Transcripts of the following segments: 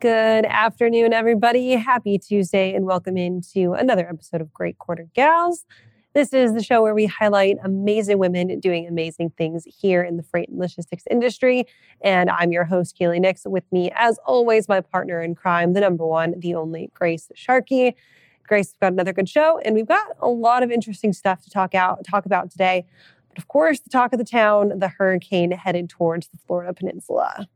Good afternoon, everybody. Happy Tuesday, and welcome into another episode of Great Quarter Gals. This is the show where we highlight amazing women doing amazing things here in the freight and logistics industry. And I'm your host, Kaylee Nix. With me, as always, my partner in crime, the number one, the only Grace Sharkey. Grace, we've got another good show, and we've got a lot of interesting stuff to talk out talk about today. But of course, the talk of the town, the hurricane headed towards the Florida Peninsula.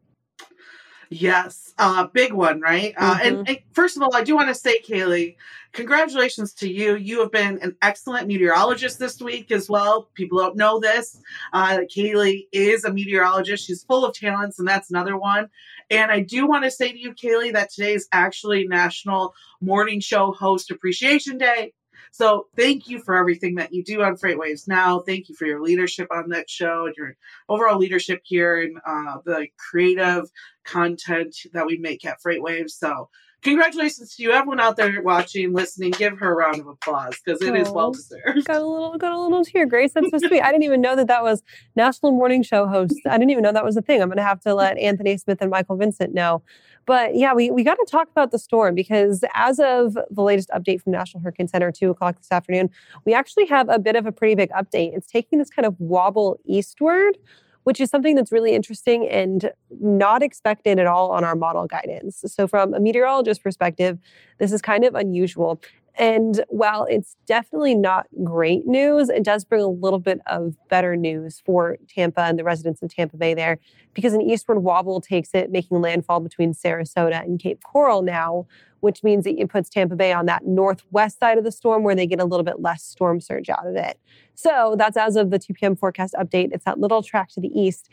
Yes, uh, big one, right? Uh, and, Mhm. and first of all, I do want to say, Kaylee, congratulations to you. You have been an excellent meteorologist this week as well. People don't know this. Uh, Kaylee is a meteorologist. She's full of talents, and that's another one. And I do want to say to you, Kaylee, that today is actually National Morning Show Host Appreciation Day. So thank you for everything that you do on FreightWaves Now. Thank you for your leadership on that show and your overall leadership here and uh, the creative content that we make at FreightWaves. So congratulations to you, everyone out there watching, listening. Give her a round of applause because it is Aw. well deserved. Got a little, got a little tear, Grace. That's so sweet. I didn't even know that that was National Morning Show host. I didn't even know that was a thing. I'm going to have to let Anthony Smith and Michael Vincent know. But yeah, we, we got to talk about the storm because as of the latest update from National Hurricane Center, two o'clock this afternoon, we actually have a bit of a pretty big update. It's taking this kind of wobble eastward, which is something that's really interesting and not expected at all on our model guidance. So, from a meteorologist perspective, this is kind of unusual. And while it's definitely not great news, it does bring a little bit of better news for Tampa and the residents of Tampa Bay there because an eastward wobble takes it, making landfall between Sarasota and Cape Coral now, which means that it puts Tampa Bay on that northwest side of the storm where they get a little bit less storm surge out of it. So that's as of the 2 p.m. forecast update. It's that little track to the east.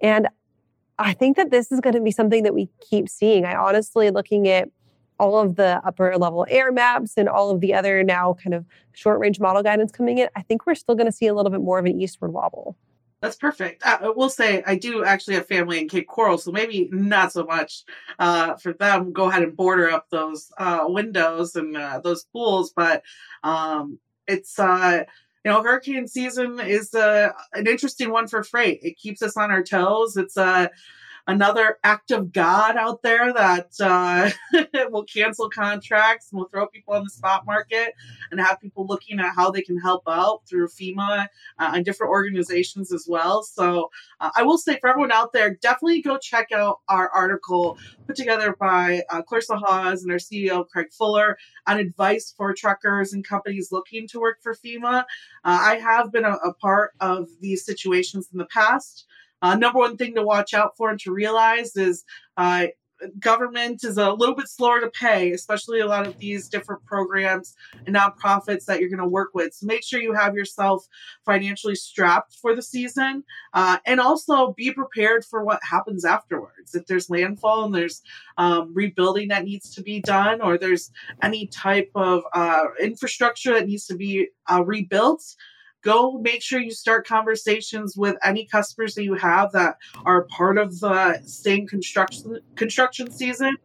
And I think that this is going to be something that we keep seeing. I honestly, looking at all of the upper level air maps and all of the other now kind of short range model guidance coming in, I think we're still going to see a little bit more of an eastward wobble. That's perfect. I will say I do actually have family in Cape Coral, so maybe not so much uh, for them. Go ahead and border up those uh, windows and uh, those pools, but um, it's uh, you know hurricane season is uh, an interesting one for freight. It keeps us on our toes. It's uh, another act of God out there that uh, will cancel contracts and will throw people on the spot market and have people looking at how they can help out through FEMA uh, and different organizations as well. So uh, I will say for everyone out there, definitely go check out our article put together by uh, Clarissa Hawes and our CEO Craig Fuller on advice for truckers and companies looking to work for FEMA. Uh, I have been a, a part of these situations in the past. Uh, number one thing to watch out for and to realize is uh, government is a little bit slower to pay, especially a lot of these different programs and nonprofits that you're going to work with. So make sure you have yourself financially strapped for the season uh, and also be prepared for what happens afterwards. If there's landfall and there's um, rebuilding that needs to be done, or there's any type of uh, infrastructure that needs to be uh, rebuilt, go make sure you start conversations with any customers that you have that are part of the same construction construction season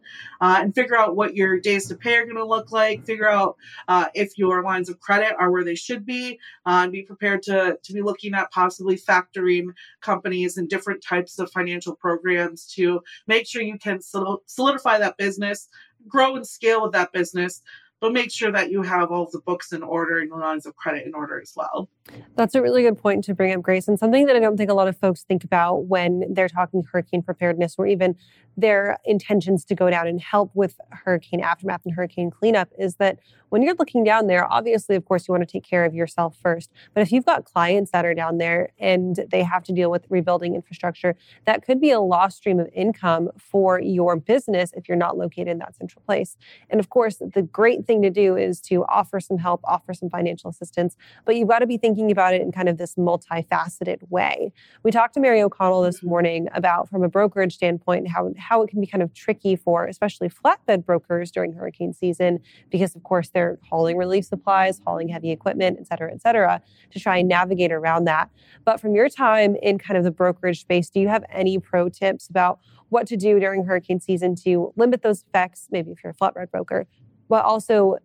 uh, and figure out what your days to pay are going to look like. Figure out uh, if your lines of credit are where they should be uh, and be prepared to, to be looking at possibly factoring companies and different types of financial programs to make sure you can solidify that business grow and scale with that business but make sure that you have all the books in order and the lines of credit in order as well. That's a really good point to bring up, Grace, and something that I don't think a lot of folks think about when they're talking hurricane preparedness or even their intentions to go down and help with hurricane aftermath and hurricane cleanup is that when you're looking down there, obviously, of course, you want to take care of yourself first. But if you've got clients that are down there and they have to deal with rebuilding infrastructure, that could be a lost stream of income for your business if you're not located in that central place. And of course, the great thing to do is to offer some help, offer some financial assistance, but you've got to be thinking about it in kind of this multifaceted way. We talked to Mary O'Connell this morning about, from a brokerage standpoint, how, how it can be kind of tricky for especially flatbed brokers during hurricane season, because of course they're hauling relief supplies, hauling heavy equipment, et cetera, et cetera, to try and navigate around that. But from your time in kind of the brokerage space, do you have any pro tips about what to do during hurricane season to limit those effects, maybe if you're a flatbed broker, but also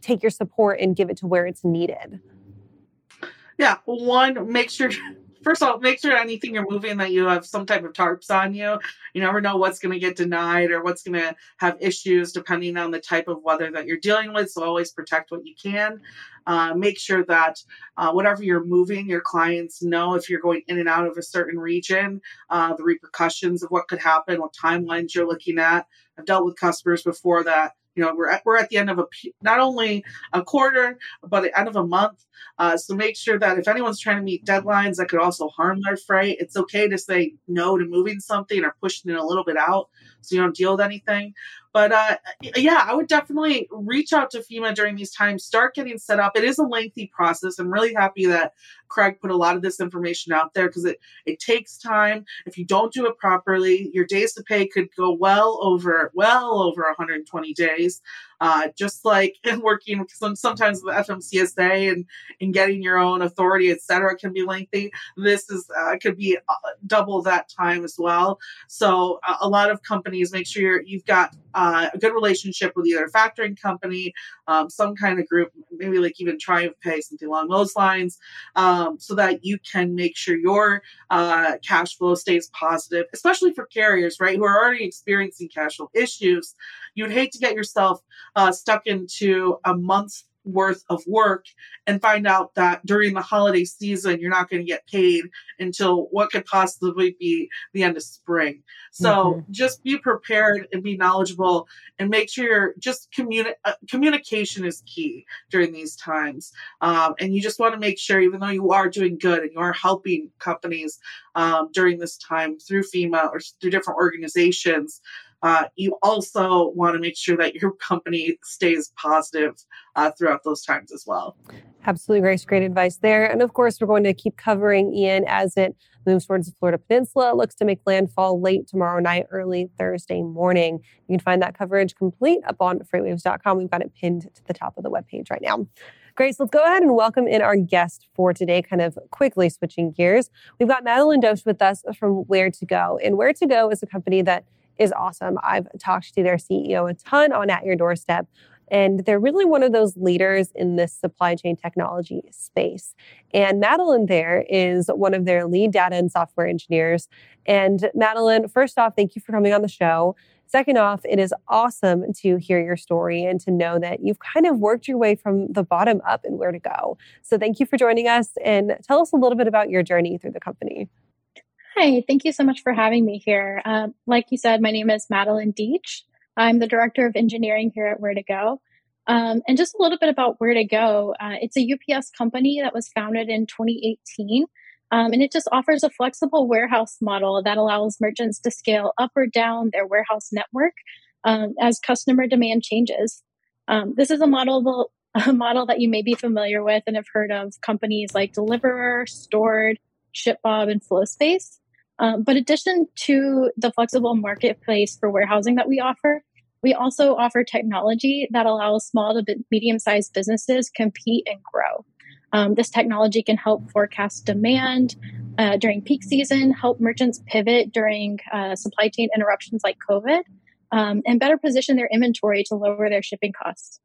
take your support and give it to where it's needed? Yeah, one, make sure first of all, make sure anything you're moving that you have some type of tarps on you. You never know what's going to get denied or what's going to have issues depending on the type of weather that you're dealing with. So always protect what you can. Uh, make sure that uh, whatever you're moving, your clients know if you're going in and out of a certain region, uh, the repercussions of what could happen, what timelines you're looking at. I've dealt with customers before that you know we're at, we're at the end of a not only a quarter but the end of a month. Uh, so make sure that if anyone's trying to meet deadlines that could also harm their freight it's okay to say no to moving something or pushing it a little bit out so you don't deal with anything but uh, yeah, I would definitely reach out to FEMA during these times, start getting set up. It is a lengthy process. I'm really happy that Craig put a lot of this information out there because it, it takes time. If you don't do it properly, your days to pay could go well over, well over 120 days. Uh, just like in working some, sometimes the FMCSA and, and getting your own authority, et cetera, can be lengthy. This is uh, could be uh, double that time as well. So uh, a lot of companies make sure you've got uh, a good relationship with either a factoring company, um, some kind of group, maybe like even try and TriumphPay, something along those lines, um, so that you can make sure your uh, cash flow stays positive, especially for carriers, right, who are already experiencing cash flow issues. You'd hate to get yourself uh, stuck into a month's worth of work and find out that during the holiday season you're not going to get paid until what could possibly be the end of spring. So mm-hmm. just be prepared and be knowledgeable and make sure you're just communi- uh, communication is key during these times. Um, and you just want to make sure, even though you are doing good and you are helping companies um, during this time through FEMA or through different organizations, uh, you also want to make sure that your company stays positive uh, throughout those times as well. Absolutely, Grace. Great advice there. And of course, we're going to keep covering Ian as it moves towards the Florida Peninsula. It looks to make landfall late tomorrow night, early Thursday morning. You can find that coverage complete up on freightwaves.com. We've got it pinned to the top of the webpage right now. Grace, let's go ahead and welcome in our guest for today, kind of quickly switching gears. We've got Madeliene Doetsch with us from Ware2Go. And Ware2Go is a company that is awesome. I've talked to their CEO a ton on At Your Doorstep. And they're really one of those leaders in this supply chain technology space. And Madeliene there is one of their lead data and software engineers. And Madeliene, first off, thank you for coming on the show. Second off, it is awesome to hear your story and to know that you've kind of worked your way from the bottom up and Ware2Go. So thank you for joining us and tell us a little bit about your journey through the company. Hi, thank you so much for having me here. Um, like you said, my name is Madeliene Doetsch. I'm the Director of Engineering here at Ware2Go. Um, and just a little bit about Ware2Go Uh, it's a UPS company that was founded in 2018. Um, and it just offers a flexible warehouse model that allows merchants to scale up or down their warehouse network um, as customer demand changes. Um, this is a model, a model that you may be familiar with and have heard of companies like Deliverr, Stord, ShipBob, and FlowSpace. Um, but addition to the flexible marketplace for warehousing that we offer, we also offer technology that allows small to medium sized businesses compete and grow. Um, this technology can help forecast demand uh, during peak season, help merchants pivot during uh, supply chain interruptions like COVID, um, and better position their inventory to lower their shipping costs.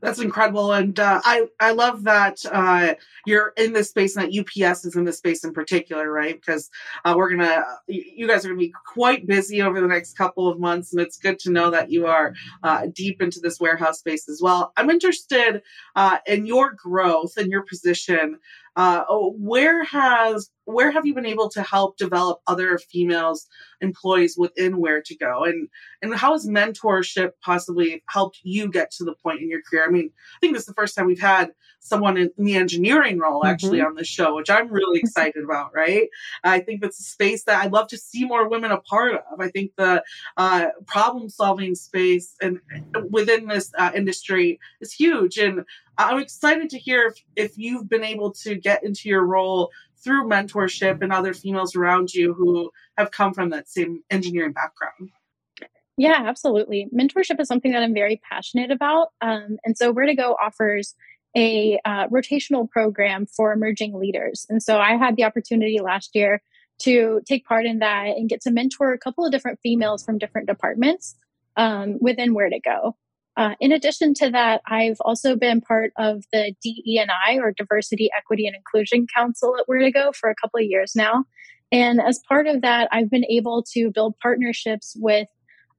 That's incredible, and uh, I I love that uh, you're in this space, and that UPS is in this space in particular, right? Because uh, we're gonna, you guys are gonna be quite busy over the next couple of months, and it's good to know that you are uh, deep into this warehouse space as well. I'm interested uh, in your growth and your position uh, oh, where has where have you been able to help develop other females employees within Ware2Go? And and how has mentorship possibly helped you get to the point in your career? I mean i think this is the first time we've had someone in, the engineering role actually mm-hmm. on this show which i'm really excited about right? I think that's a space that i'd love to see more women a part of. I think the uh, problem solving space and within this uh, industry is huge. And I'm excited to hear if, if you've been able to get into your role through mentorship and other females around you who have come from that same engineering background. Yeah, absolutely. Mentorship is something that I'm very passionate about. Um, and so Ware2Go offers a uh, rotational program for emerging leaders. And so I had the opportunity last year to take part in that and get to mentor a couple of different females from different departments um, within Ware2Go. Uh, in addition to that, I've also been part of the DEI or Diversity, Equity, and Inclusion Council at Ware2Go for a couple of years now. And as part of that, I've been able to build partnerships with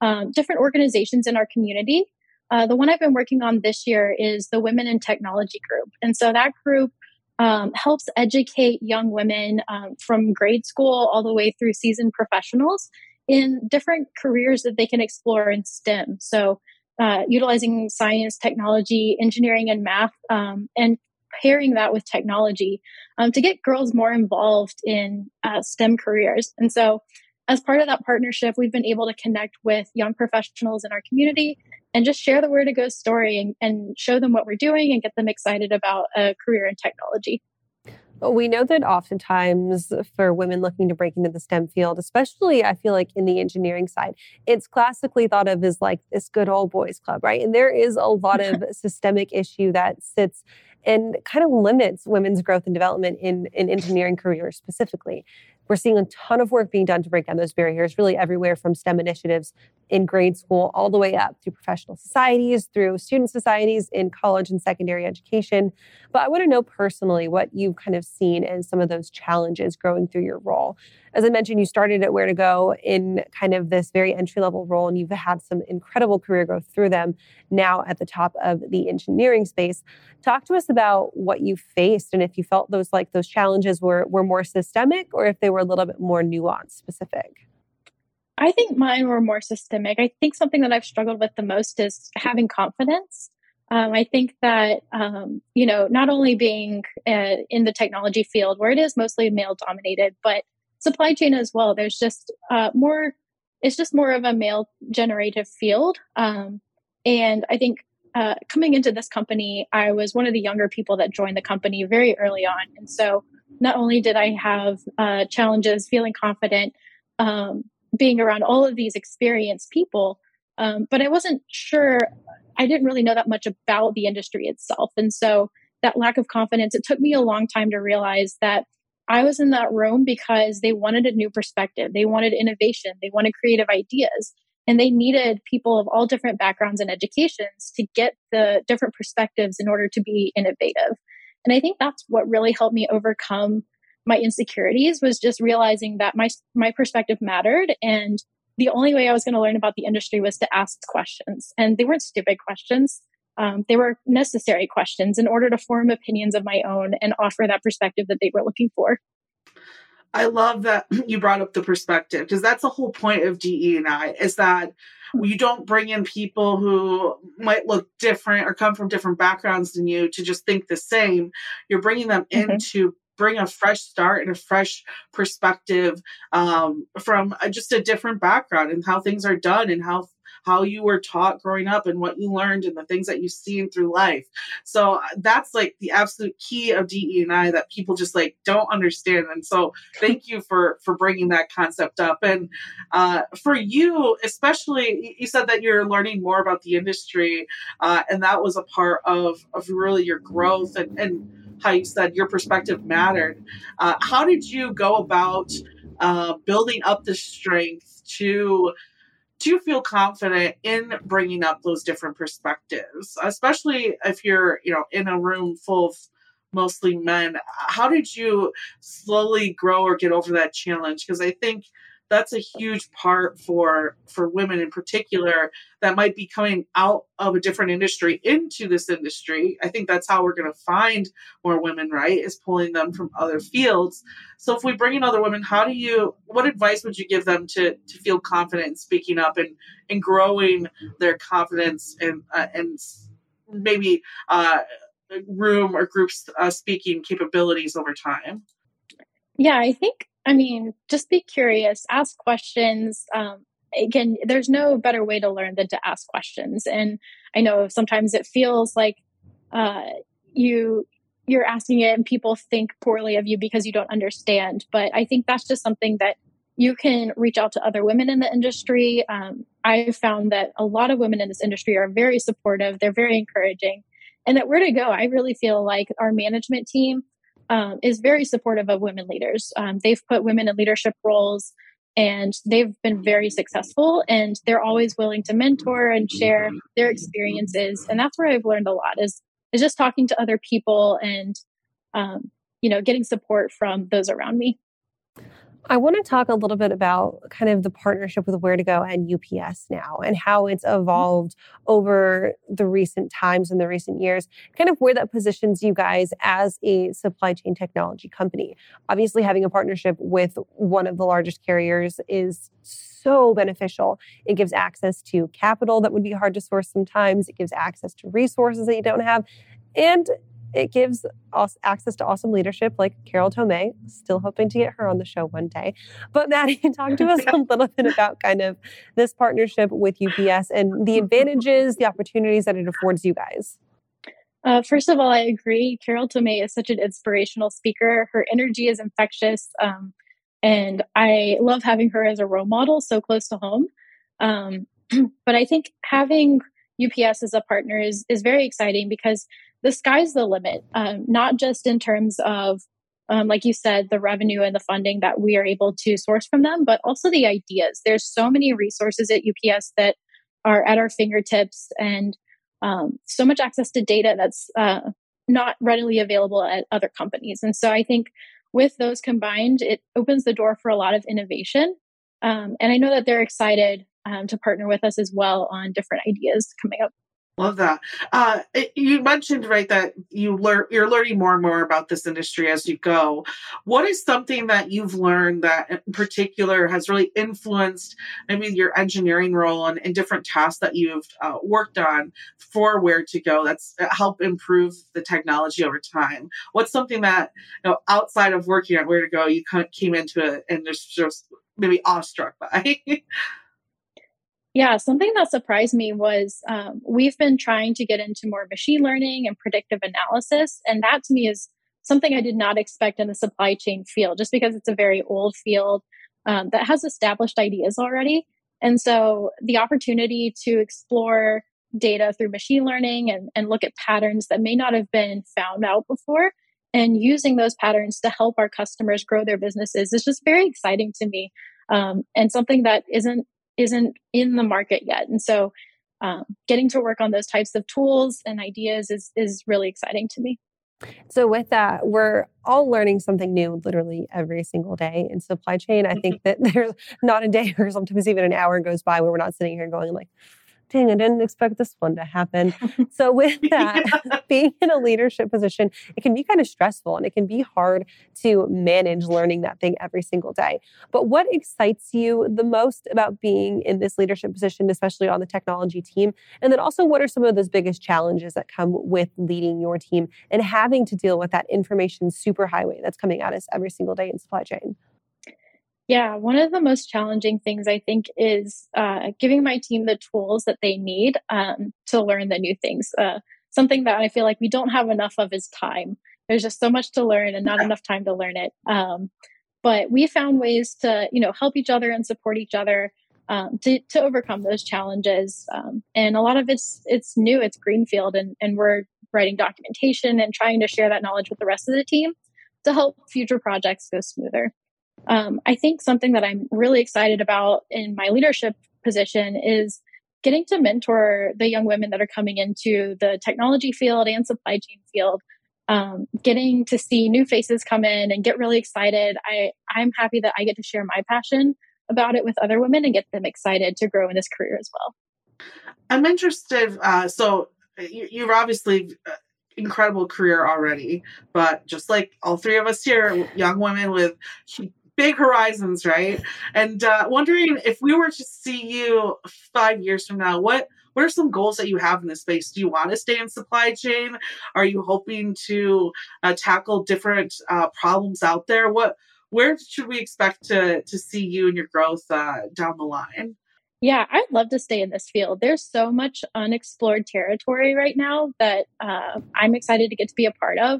um, different organizations in our community. Uh, the one I've been working on this year is the Women in Technology Group. And so that group um, helps educate young women um, from grade school all the way through seasoned professionals in different careers that they can explore in STEM. So, uh, utilizing science, technology, engineering, and math, um, and pairing that with technology um, to get girls more involved in uh, STEM careers. And so, as part of that partnership, we've been able to connect with young professionals in our community and just share the Ware2Go story and, and show them what we're doing and get them excited about a career in technology. We know that oftentimes for women looking to break into the STEM field, especially I feel like in the engineering side, it's classically thought of as like this good old boys club, right? And there is a lot of systemic issue that sits and kind of limits women's growth and development in, in engineering careers specifically. We're seeing a ton of work being done to break down those barriers, really everywhere from STEM initiatives in grade school all the way up through professional societies, through student societies in college and secondary education. But I want to know personally what you've kind of seen as some of those challenges growing through your role. As I mentioned, you started at Ware2Go in kind of this very entry level role, and you've had some incredible career growth through them now at the top of the engineering space. Talk to us about what you faced and if you felt those like those challenges were, were more systemic or if they were a little bit more nuanced specific. I think mine were more systemic. I think something that I've struggled with the most is having confidence. Um, I think that, um, you know, not only being uh, in the technology field where it is mostly male dominated, but supply chain as well, there's just uh, more, it's just more of a male generative field. Um, and I think uh, coming into this company, I was one of the younger people that joined the company very early on. And so not only did I have uh, challenges feeling confident, um, being around all of these experienced people. Um, but I wasn't sure, I didn't really know that much about the industry itself. And so that lack of confidence, it took me a long time to realize that I was in that room because they wanted a new perspective, they wanted innovation, they wanted creative ideas. And they needed people of all different backgrounds and educations to get the different perspectives in order to be innovative. And I think that's what really helped me overcome my insecurities was just realizing that my my perspective mattered and the only way I was going to learn about the industry was to ask questions. And they weren't stupid questions. Um, they were necessary questions in order to form opinions of my own and offer that perspective that they were looking for. I love that you brought up the perspective because that's the whole point of DE and I is that you don't bring in people who might look different or come from different backgrounds than you to just think the same. You're bringing them mm-hmm. into bring a fresh start and a fresh perspective um, from just a different background and how things are done and how how you were taught growing up and what you learned and the things that you've seen through life. So uh, that's like the absolute key of DE and I that people just like don't understand. And so thank you for for bringing that concept up. And uh, for you, especially, you said that you're learning more about the industry, uh, and that was a part of of really your growth and and how you said your perspective mattered. Uh, how did you go about uh, building up the strength to to feel confident in bringing up those different perspectives, especially if you're you know in a room full of mostly men? How did you slowly grow or get over that challenge? Because I think that's a huge part for for women in particular that might be coming out of a different industry into this industry. I think that's how we're going to find more women right is pulling them from other fields. So if we bring in other women how do you what advice would you give them to to feel confident in speaking up and and growing their confidence and uh, and maybe uh, room or groups uh, speaking capabilities over time? Yeah i think I mean, just be curious, ask questions. Um, again, there's no better way to learn than to ask questions. And I know sometimes it feels like uh, you you're asking it and people think poorly of you because you don't understand. But I think that's just something that you can reach out to other women in the industry. Um, I've found that a lot of women in this industry are very supportive. They're very encouraging. And that Ware2Go, I really feel like our management team um, is very supportive of women leaders. Um, they've put women in leadership roles and they've been very successful and they're always willing to mentor and share their experiences and that's where i've learned a lot is is just talking to other people and um, you know getting support from those around me I want to talk a little bit about kind of the partnership with Ware2Go and UPS now and how it's mm-hmm. evolved over the recent times and the recent years, kind of where that positions you guys as a supply chain technology company. Obviously, having a partnership with one of the largest carriers is so beneficial. It gives access to capital that would be hard to source sometimes, it gives access to resources that you don't have. And it gives us access to awesome leadership like Carol Tomé. Still hoping to get her on the show one day. But Maddie, talk to us a little bit about kind of this partnership with UPS and the advantages, the opportunities that it affords you guys. Uh, first of all, I agree. Carol Tomé is such an inspirational speaker. Her energy is infectious. Um, and I love having her as a role model so close to home. Um, but I think having UPS as a partner is, is very exciting because the sky's the limit, um, not just in terms of, um, like you said, the revenue and the funding that we are able to source from them, but also the ideas. There's so many resources at UPS that are at our fingertips and um, so much access to data that's uh, not readily available at other companies. And so I think with those combined, it opens the door for a lot of innovation. Um, and I know that they're excited um, to partner with us as well on different ideas coming up. Love that. Uh, you mentioned right that you learn you're learning more and more about this industry as you go. What is something that you've learned that in particular has really influenced maybe your engineering role and, and different tasks that you've uh, worked on for Ware2Go that's uh, help improve the technology over time? What's something that you know outside of working at Ware2Go you came into it and just maybe awestruck by? Yeah, something that surprised me was um, we've been trying to get into more machine learning and predictive analysis. And that to me is something I did not expect in the supply chain field, just because it's a very old field um, that has established ideas already. And so the opportunity to explore data through machine learning and, and look at patterns that may not have been found out before and using those patterns to help our customers grow their businesses is just very exciting to me um, and something that isn't isn't in the market yet. And so um, getting to work on those types of tools and ideas is is really exciting to me. So with that, we're all learning something new literally every single day in supply chain. I think that there's not a day or sometimes even an hour goes by where we're not sitting here going like, dang, I didn't expect this one to happen. so, with that, yeah. being in a leadership position, it can be kind of stressful and it can be hard to manage learning that thing every single day. But what excites you the most about being in this leadership position, especially on the technology team? And then also, what are some of those biggest challenges that come with leading your team and having to deal with that information superhighway that's coming at us every single day in supply chain? Yeah, one of the most challenging things I think is uh, giving my team the tools that they need um, to learn the new things. Uh, something that I feel like we don't have enough of is time. There's just so much to learn and not enough time to learn it. Um, but we found ways to, you know, help each other and support each other um, to, to overcome those challenges. Um, and a lot of it's it's new, it's greenfield, and and we're writing documentation and trying to share that knowledge with the rest of the team to help future projects go smoother. Um, I think something that I'm really excited about in my leadership position is getting to mentor the young women that are coming into the technology field and supply chain field. Um, getting to see new faces come in and get really excited. I I'm happy that I get to share my passion about it with other women and get them excited to grow in this career as well. I'm interested. Uh, so you, you've obviously uh, incredible career already, but just like all three of us here, young women with big horizons, right? And uh, wondering if we were to see you five years from now, what what are some goals that you have in this space? Do you want to stay in supply chain? Are you hoping to uh, tackle different uh, problems out there? What where should we expect to to see you and your growth uh, down the line? Yeah, I'd love to stay in this field. There's so much unexplored territory right now that uh, I'm excited to get to be a part of.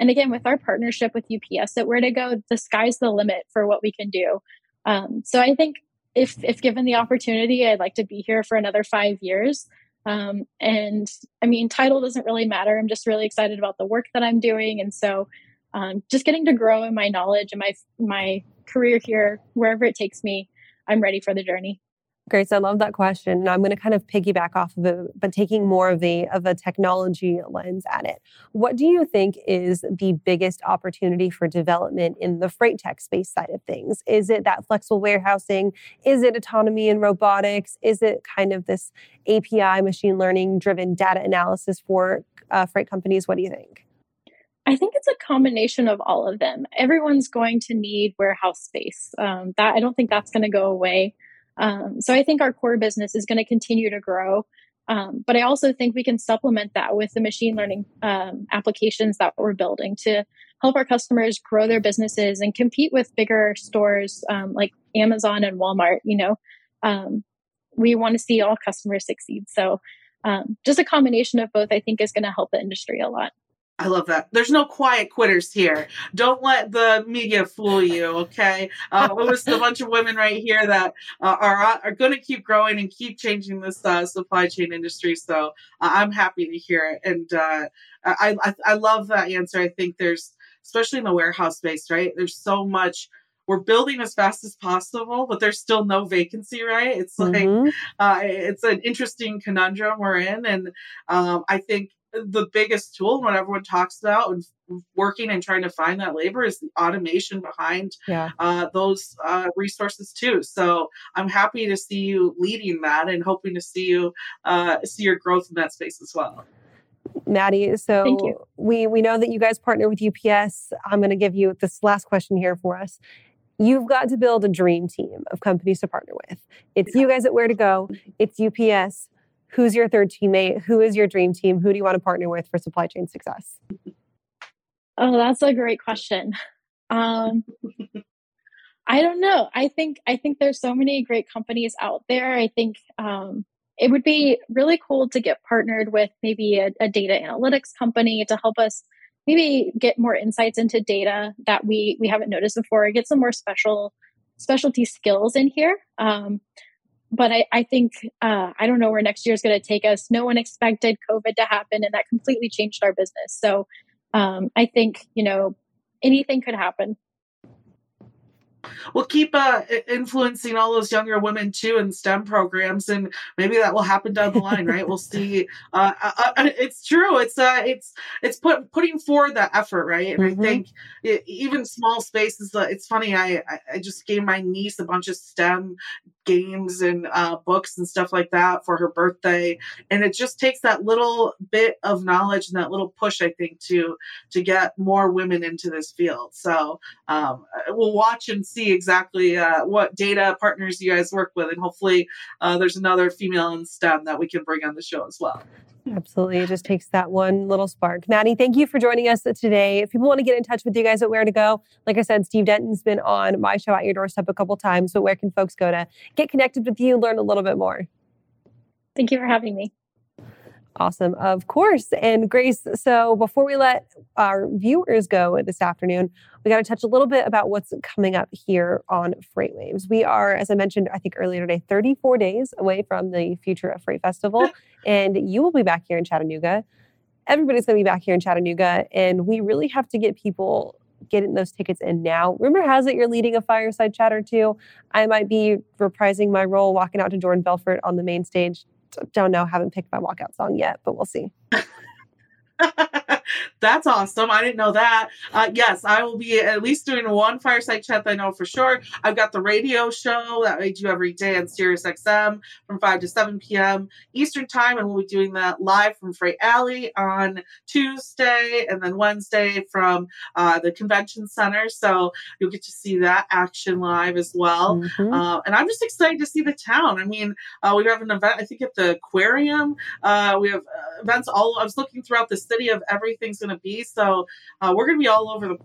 And again, with our partnership with UPS at Ware2Go, the sky's the limit for what we can do. Um, so I think if if given the opportunity, I'd like to be here for another five years. Um, and I mean, title doesn't really matter. I'm just really excited about the work that I'm doing, and so um, just getting to grow in my knowledge and my my career here, wherever it takes me, I'm ready for the journey. Grace, I love that question. And I'm going to kind of piggyback off of it, but taking more of the of a technology lens at it. What do you think is the biggest opportunity for development in the freight tech space side of things? Is it that flexible warehousing? Is it autonomy and robotics? Is it kind of this API machine learning driven data analysis for uh, freight companies? What do you think? I think it's a combination of all of them. Everyone's going to need warehouse space. Um, that I don't think that's going to go away. Um, so I think our core business is going to continue to grow. Um, but I also think we can supplement that with the machine learning um, applications that we're building to help our customers grow their businesses and compete with bigger stores um, like Amazon and Walmart. You know, um, we want to see all customers succeed. So um, just a combination of both, I think, is going to help the industry a lot. I love that. There's no quiet quitters here. Don't let the media fool you, okay? Uh, it was a bunch of women right here that uh, are are going to keep growing and keep changing this uh, supply chain industry. So uh, I'm happy to hear it, and uh, I, I I love that answer. I think there's especially in the warehouse space, right? There's so much we're building as fast as possible, but there's still no vacancy, right? It's like mm-hmm. uh, it's an interesting conundrum we're in, and um, I think the biggest tool when everyone talks about and working and trying to find that labor is the automation behind yeah. uh, those uh, resources too. So I'm happy to see you leading that and hoping to see you uh, see your growth in that space as well. Maddie, so we we know that you guys partner with UPS. I'm going to give you this last question here for us. You've got to build a dream team of companies to partner with. It's yeah. you guys at Ware2Go. It's UPS who's your third teammate? Who is your dream team? Who do you want to partner with for supply chain success? Oh, that's a great question. Um, I don't know. I think I think there's so many great companies out there. I think um, it would be really cool to get partnered with maybe a, a, data analytics company to help us maybe get more insights into data that we we haven't noticed before. Get some more special specialty skills in here. Um, but I, I think uh, I don't know where next year is going to take us. No one expected COVID to happen, and that completely changed our business. So um, I think you know anything could happen we'll keep uh, influencing all those younger women too in STEM programs, and maybe that will happen down the line, right? We'll see. Uh, uh, uh, it's true. It's uh, it's it's put, putting forward that effort, right? And mm-hmm. I think it, even small spaces. Uh, it's funny. I I just gave my niece a bunch of STEM games and uh, books and stuff like that for her birthday, and it just takes that little bit of knowledge and that little push, I think, to to get more women into this field. So um, we'll watch and see exactly uh, what data partners you guys work with, and hopefully uh, there's another female in STEM that we can bring on the show as well. Absolutely. It just takes that one little spark. Maddie, thank you for joining us today. If people want to get in touch with you guys at Ware2Go, like I said, Steve Denton's been on my show at your doorstep a couple times. So where can folks go to get connected with you, learn a little bit more? Thank you for having me. Awesome. Of course. And Grace, so before we let our viewers go this afternoon, we got to touch a little bit about what's coming up here on FreightWaves. We are, as I mentioned, I think earlier today, 34 days away from the Future of Freight Festival, and you will be back here in Chattanooga. Everybody's going to be back here in Chattanooga, and we really have to get people getting those tickets in now. Rumor has it you're leading a fireside chat or two. I might be reprising my role, walking out to Jordan Belfort on the main stage don't know, haven't picked my walkout song yet, but we'll see. That's awesome. I didn't know that. Uh, yes, I will be at least doing one fireside chat I know for sure. I've got the radio show that I do every day on Sirius XM from 5 to 7 p.m. Eastern Time, and we'll be doing that live from Freight Alley on Tuesday and then Wednesday from uh, the Convention Center. So you'll get to see that action live as well. Mm-hmm. Uh, and I'm just excited to see the town. I mean, uh, we have an event, I think, at the aquarium. Uh, we have uh, events all, I was looking throughout the city of everything's going to be. So uh, we're going to be all over the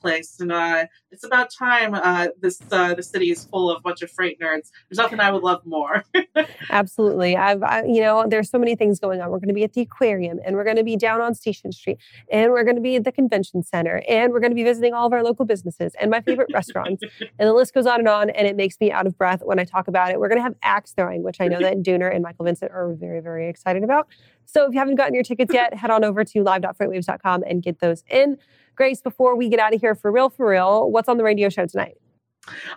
place, and uh, it's about time uh, this uh, the city is full of a bunch of freight nerds. There's nothing I would love more. Absolutely, I've I, you know there's so many things going on. We're going to be at the aquarium, and we're going to be down on Station Street, and we're going to be at the convention center, and we're going to be visiting all of our local businesses and my favorite restaurants, and the list goes on and on. And it makes me out of breath when I talk about it. We're going to have axe throwing, which I know that Dooner and Michael Vincent are very very excited about. So if you haven't gotten your tickets yet, head on over to live.freightwaves.com and get those in. Grace, before we get out of here for real, for real, what's on the radio show tonight?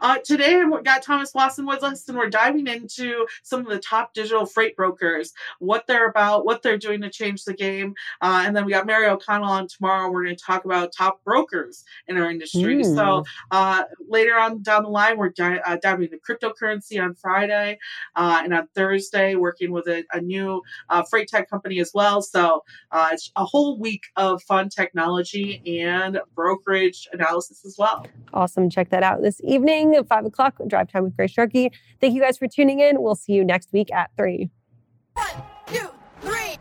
Uh, today, we got Thomas Lawson with us, and we're diving into some of the top digital freight brokers, what they're about, what they're doing to change the game. Uh, and then we got Mary O'Connell on tomorrow. We're going to talk about top brokers in our industry. Mm. So uh, later on down the line, we're di- uh, diving into cryptocurrency on Friday, uh, and on Thursday, working with a, a new uh, freight tech company as well. So it's a whole week of fun technology and brokerage analysis as well. Awesome. Check that out this evening evening at 5 o'clock, Drive Time with Grace Sharkey. Thank you guys for tuning in. We'll see you next week at 3. One, two, three.